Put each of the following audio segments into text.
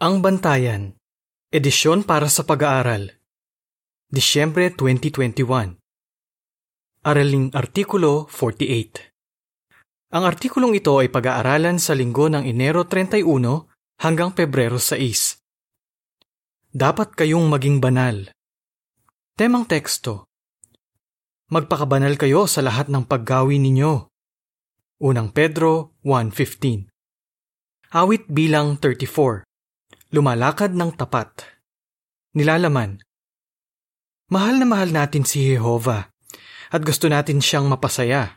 Ang Bantayan Edisyon para sa Pag-aaral Disyembre 2021 Araling Artikulo 48 Ang artikulong ito ay pag-aaralan sa linggo ng Enero 31 hanggang Pebrero 6. Dapat kayong maging banal. Temang teksto Magpakabanal kayo sa lahat ng paggawi ninyo. Unang Pedro 1.15 Awit bilang 34 Lumalakad ng tapat. Nilalaman. Mahal na mahal natin si Jehova at gusto natin siyang mapasaya.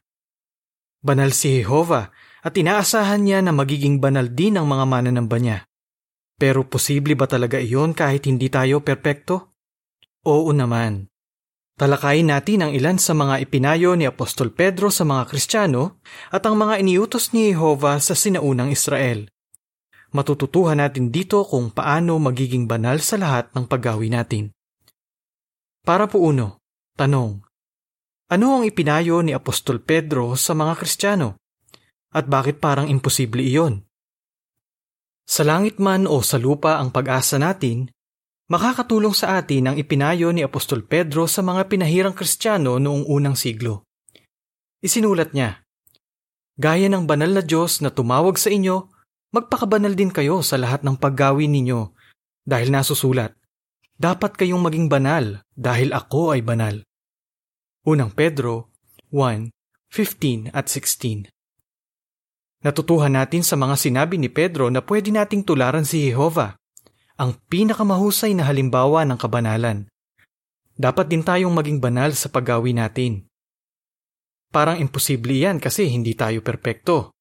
Banal si Jehova at inaasahan niya na magiging banal din ang mga mananamba niya. Pero posible ba talaga iyon kahit hindi tayo perpekto? Oo naman. Talakayin natin ang ilan sa mga ipinayo ni Apostol Pedro sa mga Kristiyano at ang mga iniutos ni Jehova sa sinaunang Israel matututuhan natin dito kung paano magiging banal sa lahat ng paggawi natin. Para po uno, tanong, ano ang ipinayo ni Apostol Pedro sa mga Kristiyano? At bakit parang imposible iyon? Sa langit man o sa lupa ang pag-asa natin, makakatulong sa atin ang ipinayo ni Apostol Pedro sa mga pinahirang Kristiyano noong unang siglo. Isinulat niya, Gaya ng banal na Diyos na tumawag sa inyo Magpakabanal din kayo sa lahat ng paggawi ninyo dahil nasusulat, dapat kayong maging banal dahil ako ay banal. Unang Pedro 1:15 at 16. Natutuhan natin sa mga sinabi ni Pedro na pwede nating tularan si Jehova, ang pinakamahusay na halimbawa ng kabanalan. Dapat din tayong maging banal sa paggawi natin. Parang imposible yan kasi hindi tayo perpekto.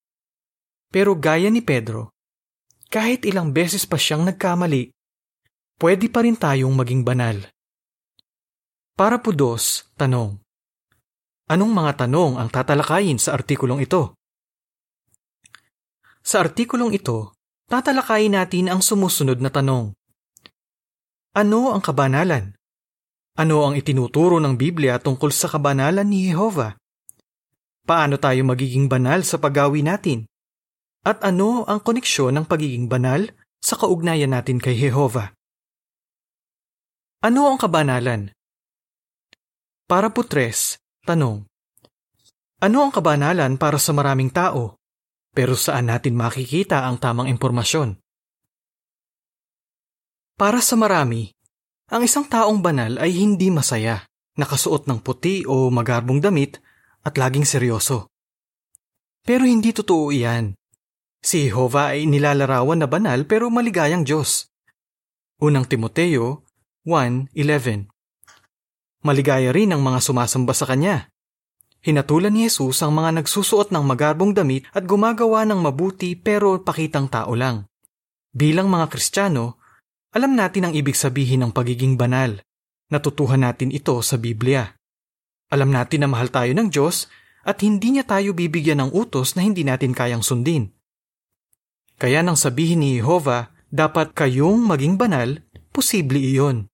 Pero gaya ni Pedro, kahit ilang beses pa siyang nagkamali, pwede pa rin tayong maging banal. Para po dos, tanong. Anong mga tanong ang tatalakayin sa artikulong ito? Sa artikulong ito, tatalakayin natin ang sumusunod na tanong. Ano ang kabanalan? Ano ang itinuturo ng Biblia tungkol sa kabanalan ni Jehova? Paano tayo magiging banal sa paggawi natin? At ano ang koneksyon ng pagiging banal sa kaugnayan natin kay Jehova? Ano ang kabanalan? Para po tres, tanong. Ano ang kabanalan para sa maraming tao? Pero saan natin makikita ang tamang impormasyon? Para sa marami, ang isang taong banal ay hindi masaya, nakasuot ng puti o magarbong damit at laging seryoso. Pero hindi totoo iyan. Si Jehovah ay nilalarawan na banal pero maligayang Diyos. Unang Timoteo 1.11 Maligaya rin ang mga sumasamba sa Kanya. Hinatulan ni Jesus ang mga nagsusuot ng magarbong damit at gumagawa ng mabuti pero pakitang tao lang. Bilang mga Kristiyano, alam natin ang ibig sabihin ng pagiging banal. Natutuhan natin ito sa Biblia. Alam natin na mahal tayo ng Diyos at hindi niya tayo bibigyan ng utos na hindi natin kayang sundin. Kaya nang sabihin ni Jehovah, dapat kayong maging banal, posible iyon.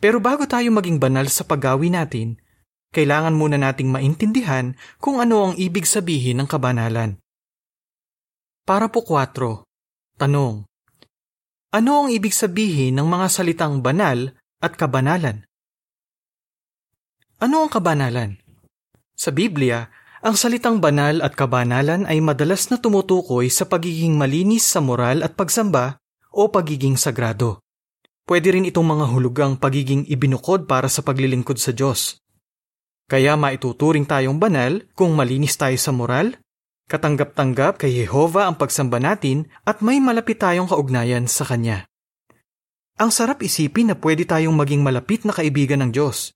Pero bago tayo maging banal sa paggawi natin, kailangan muna nating maintindihan kung ano ang ibig sabihin ng kabanalan. Para po 4. Tanong. Ano ang ibig sabihin ng mga salitang banal at kabanalan? Ano ang kabanalan? Sa Biblia, ang salitang banal at kabanalan ay madalas na tumutukoy sa pagiging malinis sa moral at pagsamba o pagiging sagrado. Pwede rin itong mga hulugang pagiging ibinukod para sa paglilingkod sa Diyos. Kaya maituturing tayong banal kung malinis tayo sa moral, katanggap-tanggap kay Jehova ang pagsamba natin at may malapit tayong kaugnayan sa Kanya. Ang sarap isipin na pwede tayong maging malapit na kaibigan ng Diyos.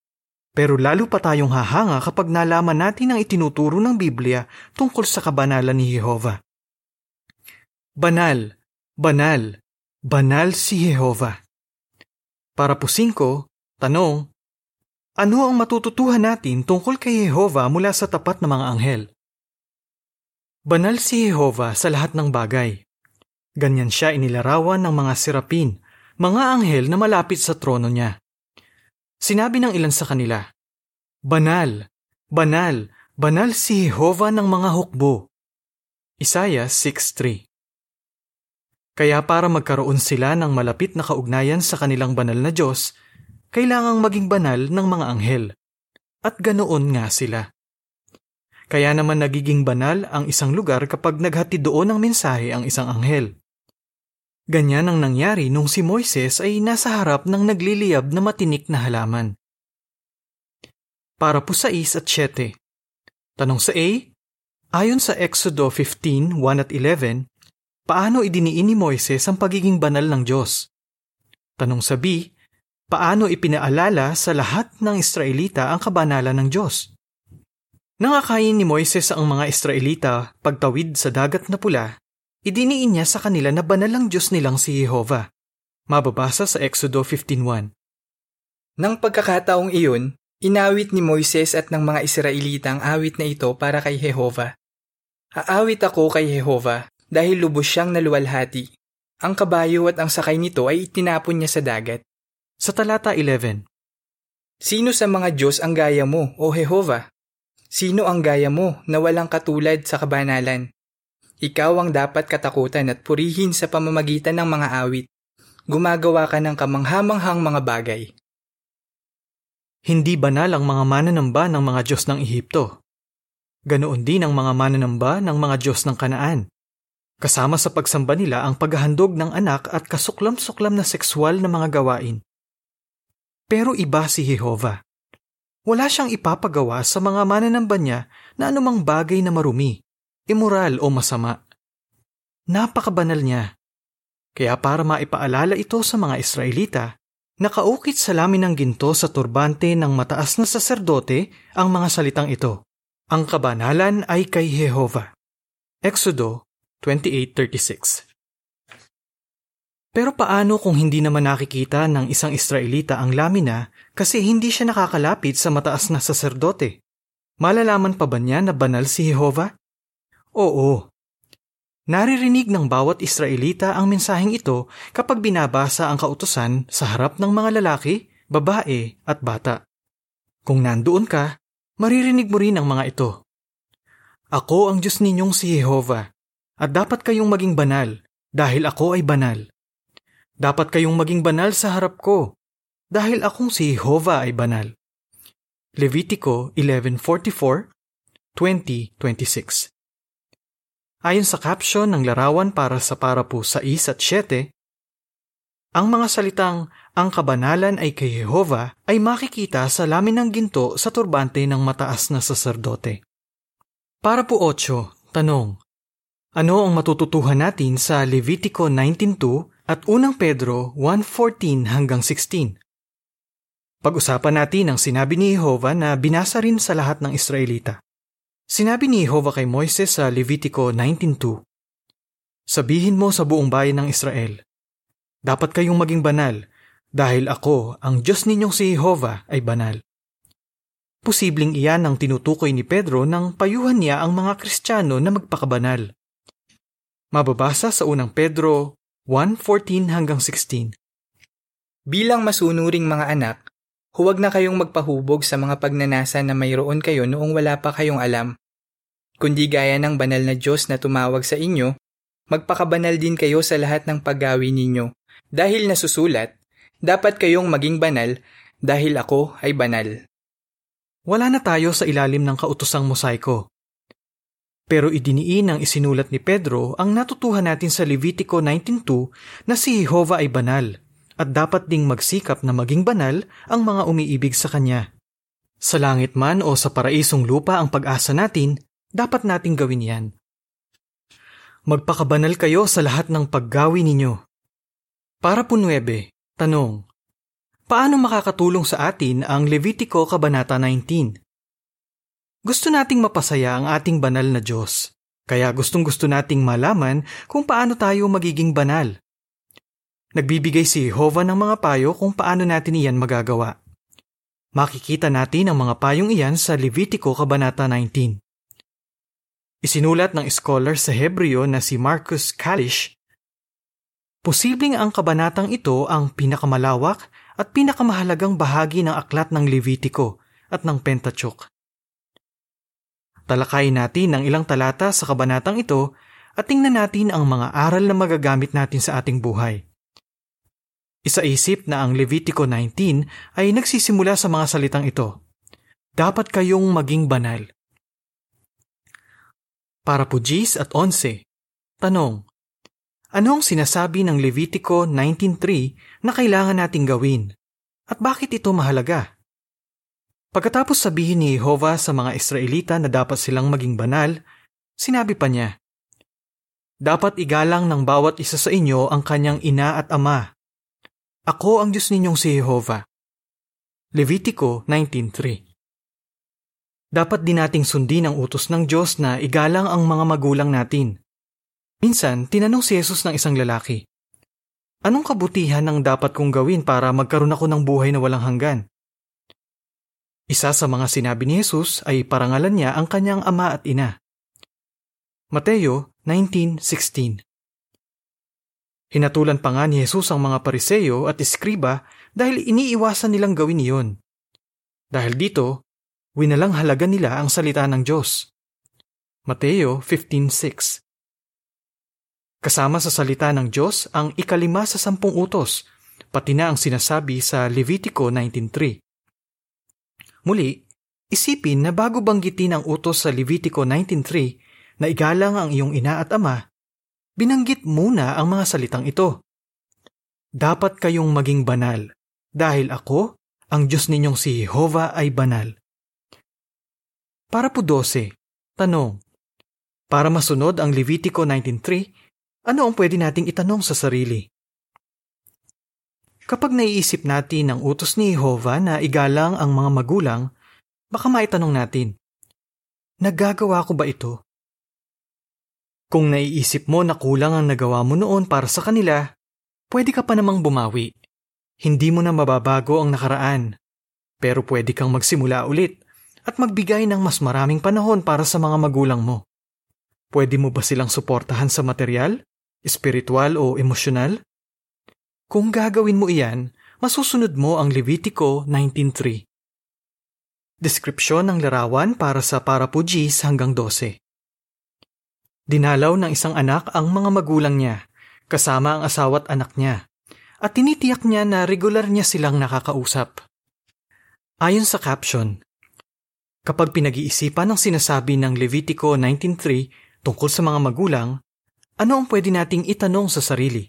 Pero lalo pa tayong hahanga kapag nalaman natin ang itinuturo ng Biblia tungkol sa kabanalan ni Jehova. Banal, banal, banal si Jehova. Para po singko, tanong, ano ang matututuhan natin tungkol kay Jehova mula sa tapat ng mga anghel? Banal si Jehova sa lahat ng bagay. Ganyan siya inilarawan ng mga serapin, mga anghel na malapit sa trono niya. Sinabi ng ilan sa kanila, Banal, banal, banal si Jehova ng mga hukbo. Isaiah 6.3 Kaya para magkaroon sila ng malapit na kaugnayan sa kanilang banal na Diyos, kailangang maging banal ng mga anghel. At ganoon nga sila. Kaya naman nagiging banal ang isang lugar kapag naghatid doon ng mensahe ang isang anghel. Ganyan ang nangyari nung si Moises ay nasa harap ng nagliliyab na matinik na halaman. Para po sa is at 7. Tanong sa A, ayon sa Exodo 15, 1 at 11, paano idiniin ni Moises ang pagiging banal ng Diyos? Tanong sa B, paano ipinaalala sa lahat ng Israelita ang kabanalan ng Diyos? Nangakain ni Moises ang mga Israelita pagtawid sa dagat na pula, idiniin niya sa kanila na banal ang Diyos nilang si Jehova. Mababasa sa Exodo 15.1 Nang pagkakataong iyon, inawit ni Moises at ng mga Israelita ang awit na ito para kay Jehova. Aawit ako kay Jehova dahil lubos siyang naluwalhati. Ang kabayo at ang sakay nito ay itinapon niya sa dagat. Sa talata 11, Sino sa mga Diyos ang gaya mo, O Jehova? Sino ang gaya mo na walang katulad sa kabanalan? Ikaw ang dapat katakutan at purihin sa pamamagitan ng mga awit. Gumagawa ka ng kamanghamanghang mga bagay. Hindi banal ang mga mananamba ng mga Diyos ng Ehipto. Ganoon din ang mga mananamba ng mga Diyos ng Kanaan. Kasama sa pagsamba nila ang paghahandog ng anak at kasuklam-suklam na sexual na mga gawain. Pero iba si Jehova. Wala siyang ipapagawa sa mga mananamba niya na anumang bagay na marumi, immoral o masama. Napakabanal niya. Kaya para maipaalala ito sa mga Israelita, nakaukit sa lamin ng ginto sa turbante ng mataas na saserdote ang mga salitang ito. Ang kabanalan ay kay Jehova. Exodo 28.36 Pero paano kung hindi naman nakikita ng isang Israelita ang lamina kasi hindi siya nakakalapit sa mataas na saserdote? Malalaman pa ba niya na banal si Jehova? Oo. Naririnig ng bawat Israelita ang mensaheng ito kapag binabasa ang kautusan sa harap ng mga lalaki, babae at bata. Kung nandoon ka, maririnig mo rin ang mga ito. Ako ang Diyos ninyong si Jehova at dapat kayong maging banal dahil ako ay banal. Dapat kayong maging banal sa harap ko dahil akong si Jehovah ay banal. Levitico 11.44, 20.26 Ayon sa caption ng larawan para sa para po sa is at 7, ang mga salitang ang kabanalan ay kay Jehova ay makikita sa lamin ng ginto sa turbante ng mataas na saserdote. Para po 8, tanong, ano ang matututuhan natin sa Levitico 19.2 at unang Pedro 1.14 hanggang 16? Pag-usapan natin ang sinabi ni Jehovah na binasa rin sa lahat ng Israelita. Sinabi ni Jehovah kay Moises sa Levitico 19.2, Sabihin mo sa buong bayan ng Israel, Dapat kayong maging banal, dahil ako, ang Diyos ninyong si Jehovah, ay banal. Posibleng iyan ang tinutukoy ni Pedro nang payuhan niya ang mga Kristiyano na magpakabanal. Mababasa sa unang Pedro 1:14 hanggang 16. Bilang masunuring mga anak, huwag na kayong magpahubog sa mga pagnanasa na mayroon kayo noong wala pa kayong alam. Kundi gaya ng banal na Diyos na tumawag sa inyo, magpakabanal din kayo sa lahat ng paggawi ninyo. Dahil nasusulat, dapat kayong maging banal dahil ako ay banal. Wala na tayo sa ilalim ng kautusang mosaiko. Pero idiniin ng isinulat ni Pedro ang natutuhan natin sa Levitico 19.2 na si Jehovah ay banal at dapat ding magsikap na maging banal ang mga umiibig sa Kanya. Sa langit man o sa paraisong lupa ang pag-asa natin, dapat nating gawin yan. Magpakabanal kayo sa lahat ng paggawi ninyo. Para po 9, tanong, paano makakatulong sa atin ang Levitico Kabanata 19? Gusto nating mapasaya ang ating banal na Diyos. Kaya gustong gusto nating malaman kung paano tayo magiging banal. Nagbibigay si Jehovah ng mga payo kung paano natin iyan magagawa. Makikita natin ang mga payong iyan sa Levitico Kabanata 19. Isinulat ng scholar sa Hebreo na si Marcus Kalish, Posibleng ang kabanatang ito ang pinakamalawak at pinakamahalagang bahagi ng aklat ng Levitico at ng Pentateuch. Talakayin natin ang ilang talata sa kabanatang ito at tingnan natin ang mga aral na magagamit natin sa ating buhay. Isaisip na ang Levitico 19 ay nagsisimula sa mga salitang ito. Dapat kayong maging banal. Para po Gis at 11, tanong, ano ang sinasabi ng Levitico 19.3 na kailangan nating gawin? At bakit ito mahalaga? Pagkatapos sabihin ni Jehovah sa mga Israelita na dapat silang maging banal, sinabi pa niya, Dapat igalang ng bawat isa sa inyo ang kanyang ina at ama. Ako ang Diyos ninyong si Jehovah. Levitico 19.3 Dapat din nating sundin ang utos ng Diyos na igalang ang mga magulang natin. Minsan, tinanong si Jesus ng isang lalaki, Anong kabutihan ang dapat kong gawin para magkaroon ako ng buhay na walang hanggan? Isa sa mga sinabi ni Jesus ay parangalan niya ang kanyang ama at ina. Mateo 19.16 Hinatulan pa nga ni Jesus ang mga pariseyo at iskriba dahil iniiwasan nilang gawin iyon. Dahil dito, winalang halaga nila ang salita ng Diyos. Mateo 15.6 Kasama sa salita ng Diyos ang ikalima sa sampung utos, pati na ang sinasabi sa Levitico 19.3. Muli, isipin na bago banggitin ang utos sa Levitico 19.3 na igalang ang iyong ina at ama, binanggit muna ang mga salitang ito. Dapat kayong maging banal, dahil ako, ang Diyos ninyong si Jehovah ay banal. Para po 12, tanong. Para masunod ang Levitico 19.3, ano ang pwede nating itanong sa sarili? Kapag naiisip natin ang utos ni Jehovah na igalang ang mga magulang, baka maitanong natin, Nagagawa ko ba ito? Kung naiisip mo na kulang ang nagawa mo noon para sa kanila, pwede ka pa namang bumawi. Hindi mo na mababago ang nakaraan. Pero pwede kang magsimula ulit at magbigay ng mas maraming panahon para sa mga magulang mo. Pwede mo ba silang suportahan sa material, espiritual o emosyonal? Kung gagawin mo iyan, masusunod mo ang Levitico 19.3. Deskripsyon ng larawan para sa parapujis hanggang 12. Dinalaw ng isang anak ang mga magulang niya, kasama ang asawa't anak niya, at tinitiyak niya na regular niya silang nakakausap. Ayon sa caption, Kapag pinag-iisipan ang sinasabi ng Levitico 19.3 tungkol sa mga magulang, ano ang pwede nating itanong sa sarili?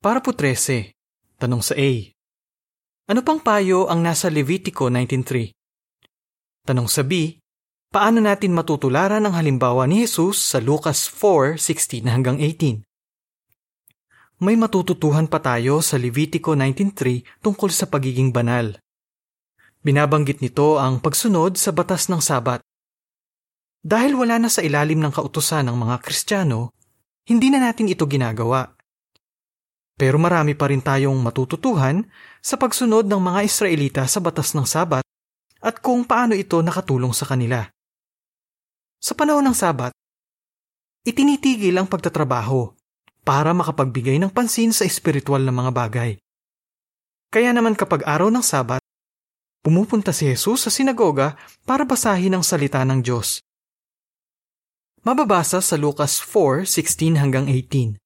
Para po 13, tanong sa A. Ano pang payo ang nasa Levitico 19.3? Tanong sa B, paano natin matutularan ang halimbawa ni Jesus sa Lucas 4.16 hanggang 18? May matututuhan pa tayo sa Levitico 19.3 tungkol sa pagiging banal. Binabanggit nito ang pagsunod sa batas ng Sabat. Dahil wala na sa ilalim ng kautusan ng mga Kristiyano, hindi na natin ito ginagawa. Pero marami pa rin tayong matututuhan sa pagsunod ng mga Israelita sa batas ng Sabat at kung paano ito nakatulong sa kanila. Sa panahon ng Sabat, itinitigil ang pagtatrabaho para makapagbigay ng pansin sa espiritual na mga bagay. Kaya naman kapag araw ng Sabat, pumupunta si Jesus sa sinagoga para basahin ang salita ng Diyos. Mababasa sa Lucas 4:16 hanggang 18.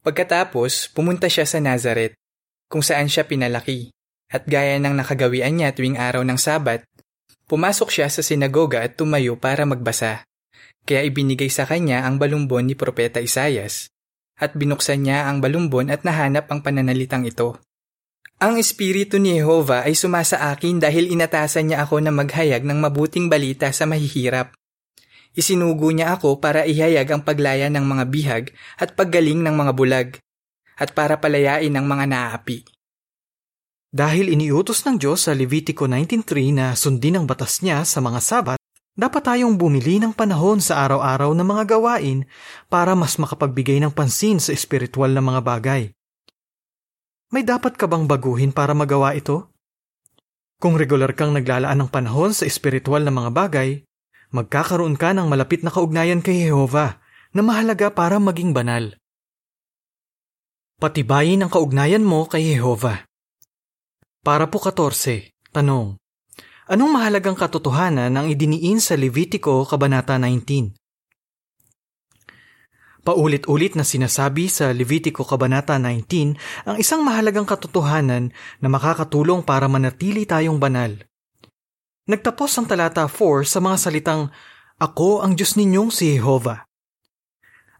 Pagkatapos, pumunta siya sa Nazareth, kung saan siya pinalaki, at gaya ng nakagawian niya tuwing araw ng Sabat, pumasok siya sa sinagoga at tumayo para magbasa. Kaya ibinigay sa kanya ang balumbon ni Propeta Isayas, at binuksan niya ang balumbon at nahanap ang pananalitang ito. Ang Espiritu ni Jehovah ay sumasa akin dahil inatasan niya ako na maghayag ng mabuting balita sa mahihirap Isinugo niya ako para ihayag ang paglaya ng mga bihag at paggaling ng mga bulag, at para palayain ang mga naaapi. Dahil iniutos ng Diyos sa Levitico 19.3 na sundin ang batas niya sa mga sabat, dapat tayong bumili ng panahon sa araw-araw na mga gawain para mas makapagbigay ng pansin sa espiritual na mga bagay. May dapat ka bang baguhin para magawa ito? Kung regular kang naglalaan ng panahon sa espiritual na mga bagay, magkakaroon ka ng malapit na kaugnayan kay Jehova na mahalaga para maging banal. Patibayin ang kaugnayan mo kay Jehova. Para po 14, tanong. Anong mahalagang katotohanan ang idiniin sa Levitico Kabanata 19? Paulit-ulit na sinasabi sa Levitico Kabanata 19 ang isang mahalagang katotohanan na makakatulong para manatili tayong banal. Nagtapos ang talata 4 sa mga salitang, Ako ang Diyos ninyong si Jehovah.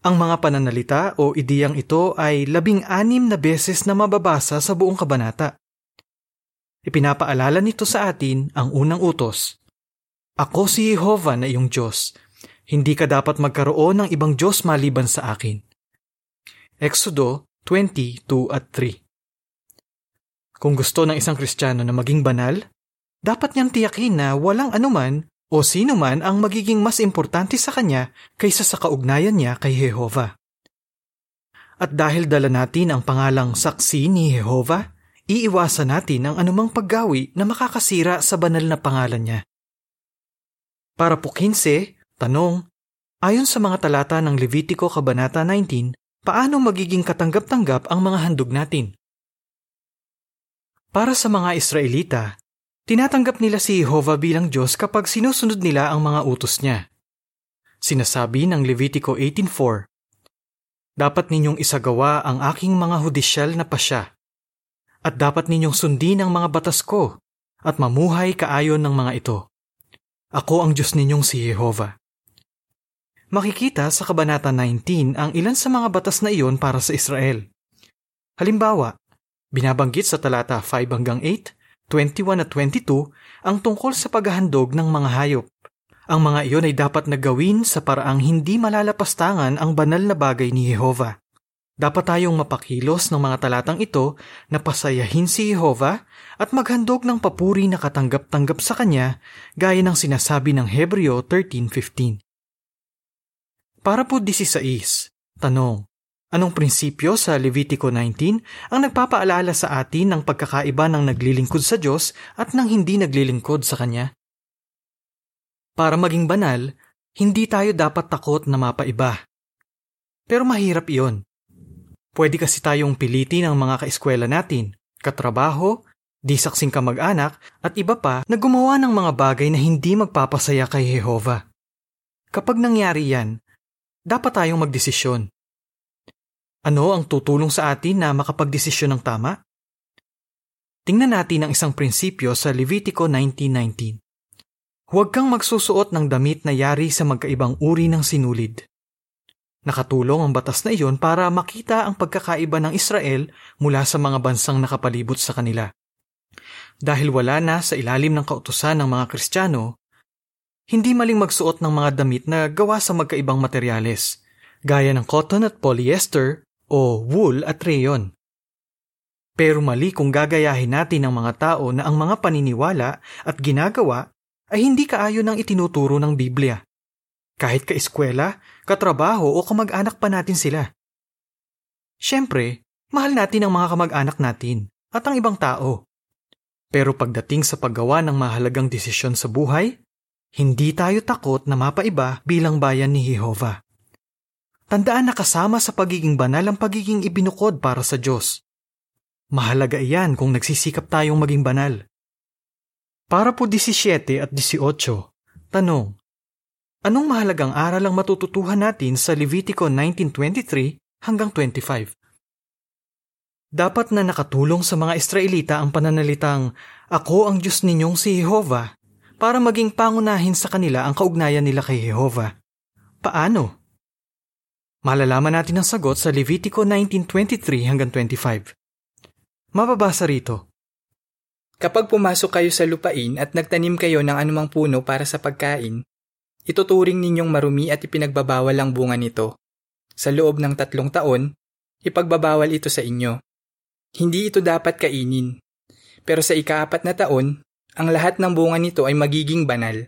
Ang mga pananalita o ideyang ito ay labing-anim na beses na mababasa sa buong kabanata. Ipinapaalala nito sa atin ang unang utos. Ako si Jehovah na iyong Diyos hindi ka dapat magkaroon ng ibang Diyos maliban sa akin. Exodo 22 at 3 Kung gusto ng isang Kristiyano na maging banal, dapat niyang tiyakin na walang anuman o sino man ang magiging mas importante sa kanya kaysa sa kaugnayan niya kay Jehova. At dahil dala natin ang pangalang saksi ni Jehova, iiwasan natin ang anumang paggawi na makakasira sa banal na pangalan niya. Para po 15, Tanong, ayon sa mga talata ng Levitico Kabanata 19, paano magiging katanggap-tanggap ang mga handog natin? Para sa mga Israelita, tinatanggap nila si Jehovah bilang Diyos kapag sinusunod nila ang mga utos niya. Sinasabi ng Levitico 18.4, Dapat ninyong isagawa ang aking mga hudisyal na pasya, at dapat ninyong sundin ang mga batas ko, at mamuhay kaayon ng mga ito. Ako ang Diyos ninyong si Jehovah. Makikita sa Kabanata 19 ang ilan sa mga batas na iyon para sa Israel. Halimbawa, binabanggit sa talata 5 hanggang 8, 21 at 22 ang tungkol sa paghahandog ng mga hayop. Ang mga iyon ay dapat na gawin sa paraang hindi malalapastangan ang banal na bagay ni Jehova. Dapat tayong mapakilos ng mga talatang ito na pasayahin si Jehova at maghandog ng papuri na katanggap-tanggap sa Kanya gaya ng sinasabi ng Hebreo 13.15. Para po 16, tanong, anong prinsipyo sa Levitico 19 ang nagpapaalala sa atin ng pagkakaiba ng naglilingkod sa Diyos at ng hindi naglilingkod sa Kanya? Para maging banal, hindi tayo dapat takot na mapaiba. Pero mahirap iyon. Pwede kasi tayong pilitin ang mga kaeskwela natin, katrabaho, di saksing kamag-anak at iba pa na gumawa ng mga bagay na hindi magpapasaya kay Jehova. Kapag nangyari yan, dapat tayong magdesisyon. Ano ang tutulong sa atin na makapagdesisyon ng tama? Tingnan natin ang isang prinsipyo sa Levitico 19.19. Huwag kang magsusuot ng damit na yari sa magkaibang uri ng sinulid. Nakatulong ang batas na iyon para makita ang pagkakaiba ng Israel mula sa mga bansang nakapalibot sa kanila. Dahil wala na sa ilalim ng kautusan ng mga Kristiyano, hindi maling magsuot ng mga damit na gawa sa magkaibang materyales, gaya ng cotton at polyester o wool at rayon. Pero mali kung gagayahin natin ng mga tao na ang mga paniniwala at ginagawa ay hindi kaayon ng itinuturo ng Biblia. Kahit ka-eskwela, katrabaho o kamag-anak pa natin sila. Siyempre, mahal natin ang mga kamag-anak natin at ang ibang tao. Pero pagdating sa paggawa ng mahalagang desisyon sa buhay, hindi tayo takot na mapaiba bilang bayan ni Jehova. Tandaan na kasama sa pagiging banal ang pagiging ibinukod para sa Diyos. Mahalaga iyan kung nagsisikap tayong maging banal. Para po 17 at 18, tanong, Anong mahalagang aral ang matututuhan natin sa Levitico 19.23 hanggang 25? Dapat na nakatulong sa mga Israelita ang pananalitang, Ako ang Diyos ninyong si Jehovah para maging pangunahin sa kanila ang kaugnayan nila kay Jehova. Paano? Malalaman natin ang sagot sa Levitico 19.23 hanggang 25. Mababasa rito. Kapag pumasok kayo sa lupain at nagtanim kayo ng anumang puno para sa pagkain, ituturing ninyong marumi at ipinagbabawal ang bunga nito. Sa loob ng tatlong taon, ipagbabawal ito sa inyo. Hindi ito dapat kainin. Pero sa ikaapat na taon, ang lahat ng bunga nito ay magiging banal.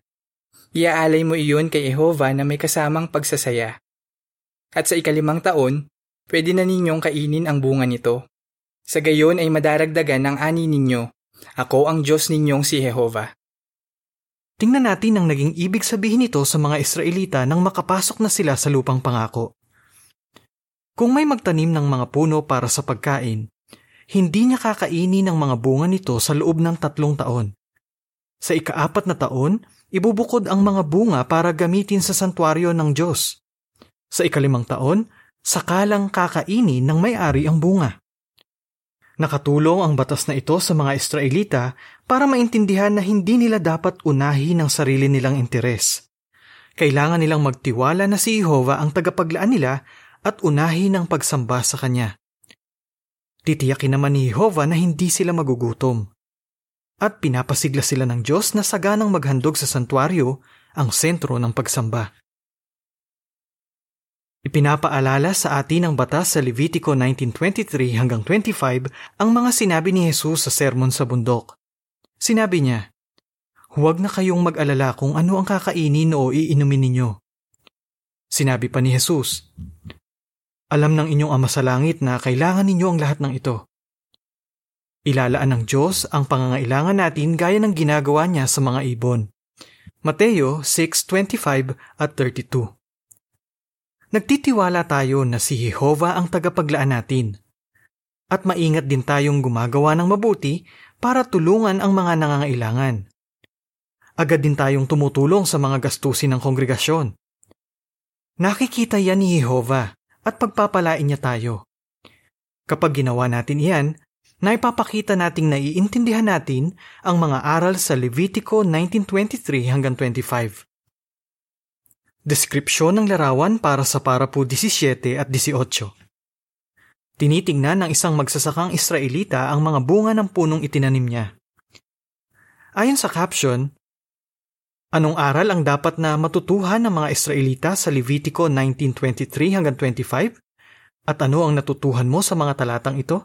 Iaalay mo iyon kay Jehova na may kasamang pagsasaya. At sa ikalimang taon, pwede na ninyong kainin ang bunga nito. Sa gayon ay madaragdagan ng ani ninyo. Ako ang Diyos ninyong si Jehova. Tingnan natin ang naging ibig sabihin nito sa mga Israelita nang makapasok na sila sa lupang pangako. Kung may magtanim ng mga puno para sa pagkain, hindi niya kakainin ang mga bunga nito sa loob ng tatlong taon. Sa ikaapat na taon, ibubukod ang mga bunga para gamitin sa santuario ng Diyos. Sa ikalimang taon, sakalang kakainin ng may-ari ang bunga. Nakatulong ang batas na ito sa mga Israelita para maintindihan na hindi nila dapat unahin ang sarili nilang interes. Kailangan nilang magtiwala na si Jehovah ang tagapaglaan nila at unahin ang pagsamba sa Kanya. Titiyakin naman ni Jehovah na hindi sila magugutom. At pinapasigla sila ng Diyos na saganang maghandog sa santuaryo ang sentro ng pagsamba. Ipinapaalala sa atin ng batas sa Levitico 19.23 hanggang 25 ang mga sinabi ni Jesus sa sermon sa bundok. Sinabi niya, Huwag na kayong mag-alala kung ano ang kakainin o iinumin ninyo. Sinabi pa ni Jesus, Alam ng inyong Ama sa Langit na kailangan ninyo ang lahat ng ito. Ilalaan ng Diyos ang pangangailangan natin gaya ng ginagawa niya sa mga ibon. Mateo 6.25 at 32 Nagtitiwala tayo na si Jehovah ang tagapaglaan natin. At maingat din tayong gumagawa ng mabuti para tulungan ang mga nangangailangan. Agad din tayong tumutulong sa mga gastusin ng kongregasyon. Nakikita yan ni Jehovah at pagpapalain niya tayo. Kapag ginawa natin iyan, na ipapakita nating naiintindihan natin ang mga aral sa Levitico 19.23 hanggang 25. Deskripsyon ng larawan para sa parapo 17 at 18. Tinitingnan ng isang magsasakang Israelita ang mga bunga ng punong itinanim niya. Ayon sa caption, Anong aral ang dapat na matutuhan ng mga Israelita sa Levitico 19.23 hanggang 25? At ano ang natutuhan mo sa mga talatang ito?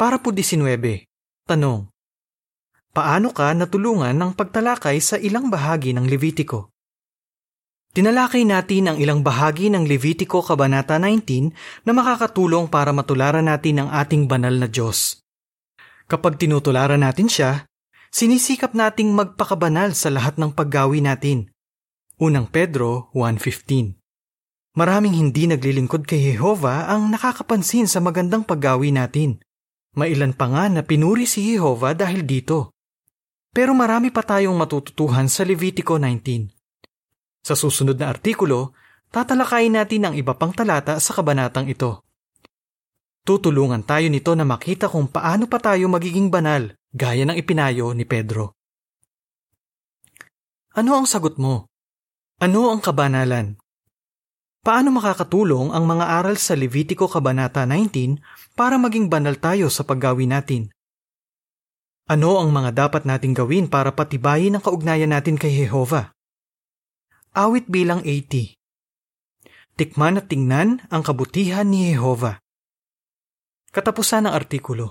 Para po 19. Tanong. Paano ka natulungan ng pagtalakay sa ilang bahagi ng Levitiko? Tinalakay natin ang ilang bahagi ng Levitiko Kabanata 19 na makakatulong para matularan natin ang ating banal na Diyos. Kapag tinutularan natin siya, sinisikap nating magpakabanal sa lahat ng paggawi natin. Unang Pedro 1.15 Maraming hindi naglilingkod kay Jehova ang nakakapansin sa magandang paggawi natin. Mailan pa nga na pinuri si Jehovah dahil dito. Pero marami pa tayong matututuhan sa Levitico 19. Sa susunod na artikulo, tatalakayin natin ang iba pang talata sa kabanatang ito. Tutulungan tayo nito na makita kung paano pa tayo magiging banal, gaya ng ipinayo ni Pedro. Ano ang sagot mo? Ano ang kabanalan? Paano makakatulong ang mga aral sa Levitico Kabanata 19 para maging banal tayo sa paggawi natin? Ano ang mga dapat nating gawin para patibayin ang kaugnayan natin kay Jehova? Awit bilang 80 Tikman at tingnan ang kabutihan ni Jehova. Katapusan ng artikulo.